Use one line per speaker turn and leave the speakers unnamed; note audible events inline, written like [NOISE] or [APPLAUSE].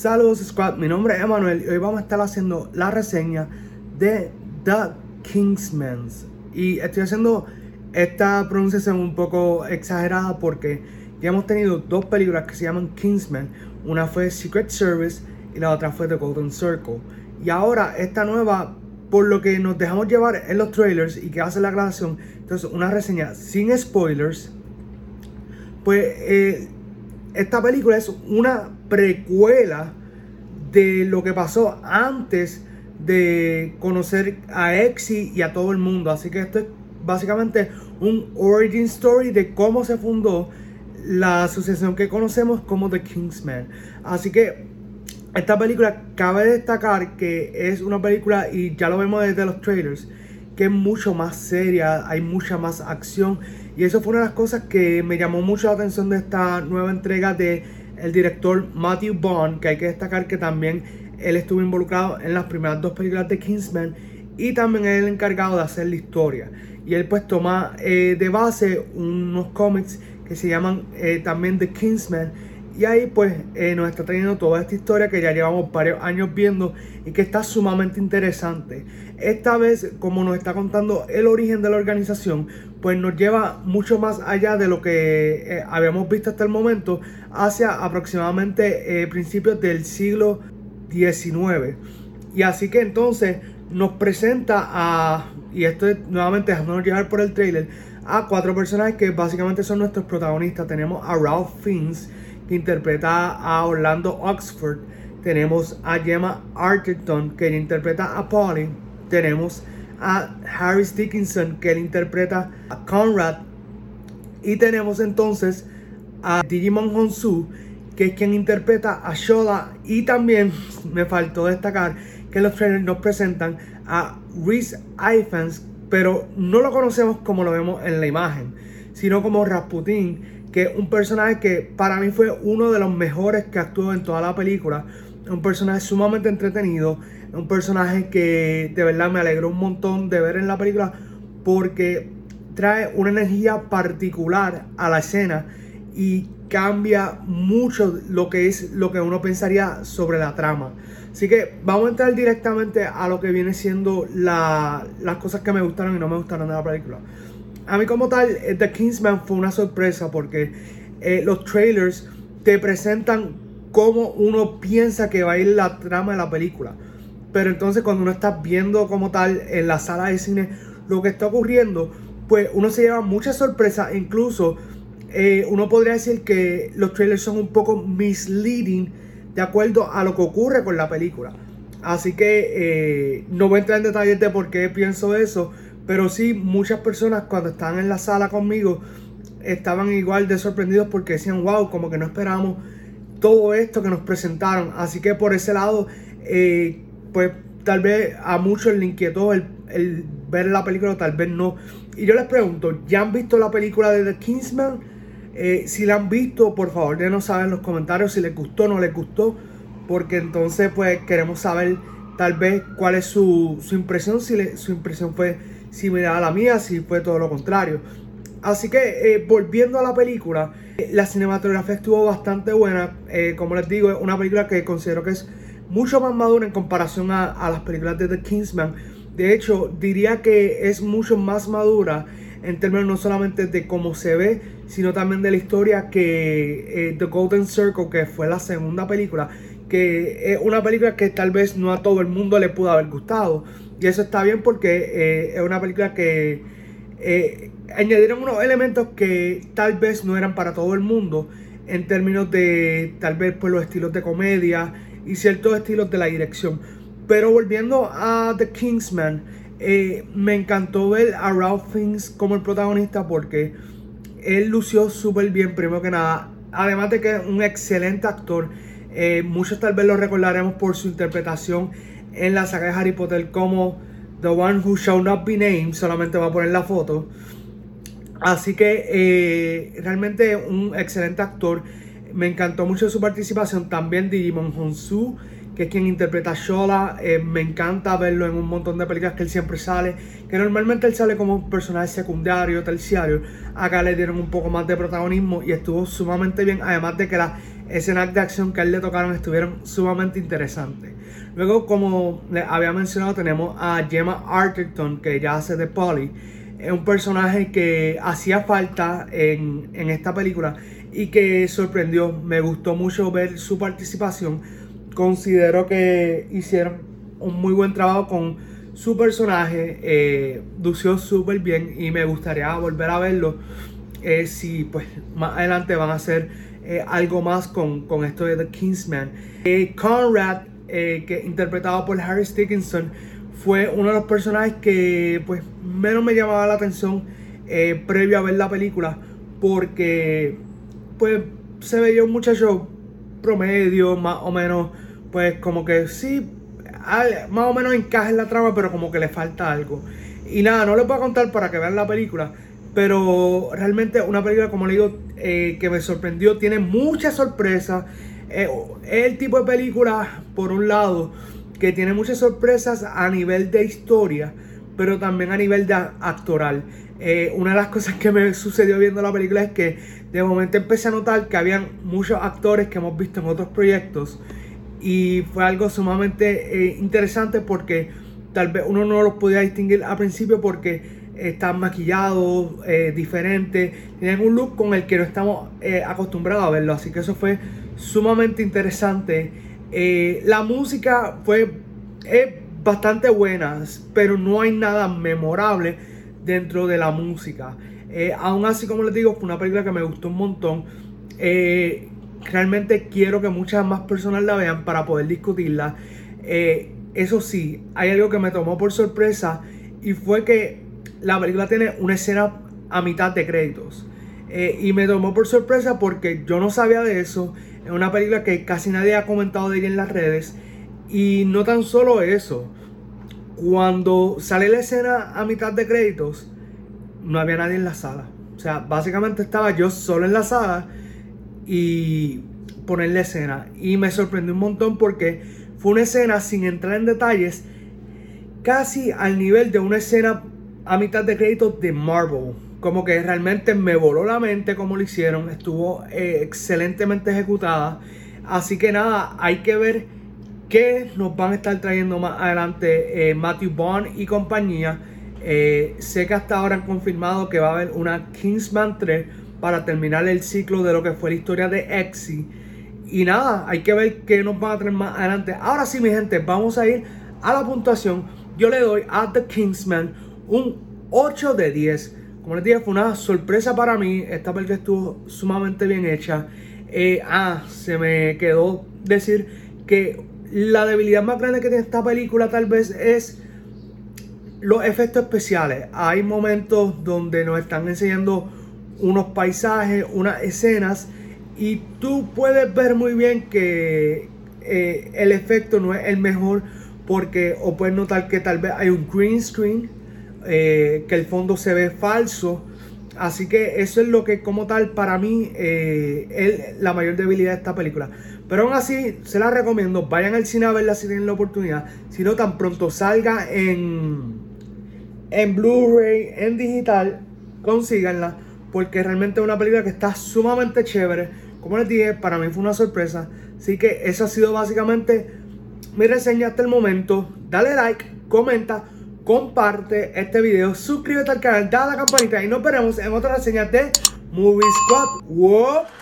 Saludos Squad, mi nombre es Emanuel y hoy vamos a estar haciendo la reseña de The Kingsman. Y estoy haciendo esta pronunciación un poco exagerada porque ya hemos tenido dos películas que se llaman Kingsman. Una fue Secret Service y la otra fue The Golden Circle. Y ahora esta nueva, por lo que nos dejamos llevar en los trailers y que hace la grabación, entonces una reseña sin spoilers. Pues eh, esta película es una precuela de lo que pasó antes de conocer a Exy y a todo el mundo. Así que esto es básicamente un origin story de cómo se fundó la asociación que conocemos como The Kingsman. Así que esta película cabe destacar que es una película, y ya lo vemos desde los trailers, que es mucho más seria, hay mucha más acción. Y eso fue una de las cosas que me llamó mucho la atención de esta nueva entrega de el director Matthew Bond, que hay que destacar que también él estuvo involucrado en las primeras dos películas de Kingsman y también es el encargado de hacer la historia. Y él pues toma eh, de base unos cómics que se llaman eh, también The Kingsman y ahí pues eh, nos está trayendo toda esta historia que ya llevamos varios años viendo y que está sumamente interesante. Esta vez, como nos está contando el origen de la organización, pues nos lleva mucho más allá de lo que eh, habíamos visto hasta el momento, hacia aproximadamente eh, principios del siglo XIX. Y así que entonces nos presenta a, y esto es nuevamente dejándonos llevar por el trailer, a cuatro personajes que básicamente son nuestros protagonistas. Tenemos a Ralph Fiennes, que interpreta a Orlando Oxford. Tenemos a Gemma Arterton, que interpreta a Polly. Tenemos a Harris Dickinson, que interpreta a Conrad. Y tenemos entonces a Digimon Honsu, que es quien interpreta a Shola. Y también [LAUGHS] me faltó destacar que los trailers nos presentan a Reese Ifans, pero no lo conocemos como lo vemos en la imagen, sino como Rasputin que es un personaje que para mí fue uno de los mejores que actuó en toda la película. Un personaje sumamente entretenido, un personaje que de verdad me alegró un montón de ver en la película porque trae una energía particular a la escena y cambia mucho lo que es lo que uno pensaría sobre la trama. Así que vamos a entrar directamente a lo que viene siendo las cosas que me gustaron y no me gustaron de la película a mí como tal, eh, The Kingsman fue una sorpresa porque eh, los trailers te presentan cómo uno piensa que va a ir la trama de la película. Pero entonces cuando uno está viendo como tal en la sala de cine lo que está ocurriendo, pues uno se lleva mucha sorpresa. Incluso eh, uno podría decir que los trailers son un poco misleading de acuerdo a lo que ocurre con la película. Así que no voy a entrar en detalles de por qué pienso eso. Pero sí, muchas personas cuando estaban en la sala conmigo estaban igual de sorprendidos porque decían, wow, como que no esperábamos todo esto que nos presentaron. Así que por ese lado, eh, pues tal vez a muchos les inquietó el, ver la película, tal vez no. Y yo les pregunto, ¿ya han visto la película de The Kingsman? Eh, si la han visto, por favor, denos saber en los comentarios si les gustó o no les gustó. Porque entonces, pues queremos saber tal vez cuál es su, impresión, si su impresión fue similar a la mía, si fue todo lo contrario. Así que eh, volviendo a la película, eh, la cinematografía estuvo bastante buena. Eh, como les digo, es una película que considero que es mucho más madura en comparación a, las películas de The Kingsman. De hecho, diría que es mucho más madura en términos no solamente de cómo se ve, sino también de la historia que The Golden Circle, que fue la segunda película, que es una película que tal vez no a todo el mundo le pudo haber gustado. Y eso está bien porque eh, es una película que eh, añadieron unos elementos que tal vez no eran para todo el mundo en términos de tal vez pues, los estilos de comedia y ciertos estilos de la dirección. Pero volviendo a The Kingsman, eh, me encantó ver a Ralph Fiennes como el protagonista porque él lució súper bien, primero que nada. Además de que es un excelente actor, muchos tal vez lo recordaremos por su interpretación en la saga de Harry Potter como The One Who Shall Not Be Named, solamente va a poner la foto. Así que eh, realmente un excelente actor. Me encantó mucho su participación. También Digimon Honsu, que es quien interpreta a Shola. Eh, me encanta verlo en un montón de películas que él siempre sale. Que normalmente él sale como un personaje secundario, terciario. Acá le dieron un poco más de protagonismo y estuvo sumamente bien. Además de que la escenas de acción que a él le tocaron estuvieron sumamente interesantes. Luego, como les había mencionado, tenemos a Gemma Arterton, que ya hace de Polly. Es un personaje que hacía falta en, en esta película y que sorprendió. Me gustó mucho ver su participación. Considero que hicieron un muy buen trabajo con su personaje. Eh, lució súper bien y me gustaría volver a verlo. Eh, si pues más adelante van a hacer eh, algo más con, con, esto de The Kingsman. Eh, Conrad, que interpretado por Harry Dickinson, fue uno de los personajes que pues menos me llamaba la atención previo a ver la película porque pues se veía un muchacho promedio, más o menos, pues como que sí, más o menos encaja en la trama, pero como que le falta algo. Y nada, no les voy a contar para que vean la película, pero realmente una película, como le digo, eh, que me sorprendió, tiene muchas sorpresas. Eh, el tipo de película, por un lado, que tiene muchas sorpresas a nivel de historia, pero también a nivel de actoral. Eh, una de las [LAUGHS] cosas que me sucedió viendo la película es que de momento empecé a notar que habían muchos actores que hemos visto en otros proyectos y fue algo sumamente eh, interesante porque tal vez uno no los podía distinguir al principio porque están maquillados, eh, diferentes, tienen un look con el que no estamos acostumbrados a verlo, así que eso fue sumamente interesante. la música fue bastante buena, pero no hay nada memorable dentro de la música. Eh, aún así, como les digo, fue una película que me gustó un montón. Eh, realmente quiero que muchas más personas la vean para poder discutirla. Eh, eso sí, hay algo que me tomó por sorpresa y fue que la película tiene una escena a mitad de créditos. y me tomó por sorpresa porque yo no sabía de eso. Es una película que casi nadie ha comentado de ella en las redes. Y no tan solo eso. Cuando sale la escena a mitad de créditos, no había nadie en la sala. O sea, básicamente estaba yo solo en la sala y poner la escena. Y me sorprendió un montón porque fue una escena sin entrar en detalles, casi al nivel de una escena a mitad de créditos de Marvel. Como que realmente me voló la mente como lo hicieron. Estuvo eh, excelentemente ejecutada. Así que nada, hay que ver que nos van a estar trayendo más adelante eh, Matthew Bond y compañía. Eh, sé que hasta ahora han confirmado que va a haber una Kingsman 3 para terminar el ciclo de lo que fue la historia de Exy. Y nada, hay que ver qué nos van a traer más adelante. Ahora sí, mi gente, vamos a ir a la puntuación. Yo le doy a The Kingsman un 8 de 10. Como les dije, fue una sorpresa para mí. Esta película estuvo sumamente bien hecha. Eh, ah, se me quedó decir que la debilidad más grande que tiene esta película tal vez es los efectos especiales. Hay momentos donde nos están enseñando unos paisajes, unas escenas y tú puedes ver muy bien que eh, el efecto no es el mejor porque o puedes notar que tal vez hay un green screen, eh, que el fondo se ve falso. Así que eso es lo que como tal para mí eh, es la mayor debilidad de esta película. Pero aún así, se la recomiendo. Vayan al cine a verla si tienen la oportunidad. Si no, tan pronto salga en, en Blu-ray, en digital, consíganla. Porque realmente es una película que está sumamente chévere. Como les dije, para mí fue una sorpresa. Así que esa ha sido básicamente mi reseña hasta el momento. Dale like, comenta, comparte este video, suscríbete al canal, dale a la campanita y nos veremos en otra reseña de Movie Squad. ¡Wow!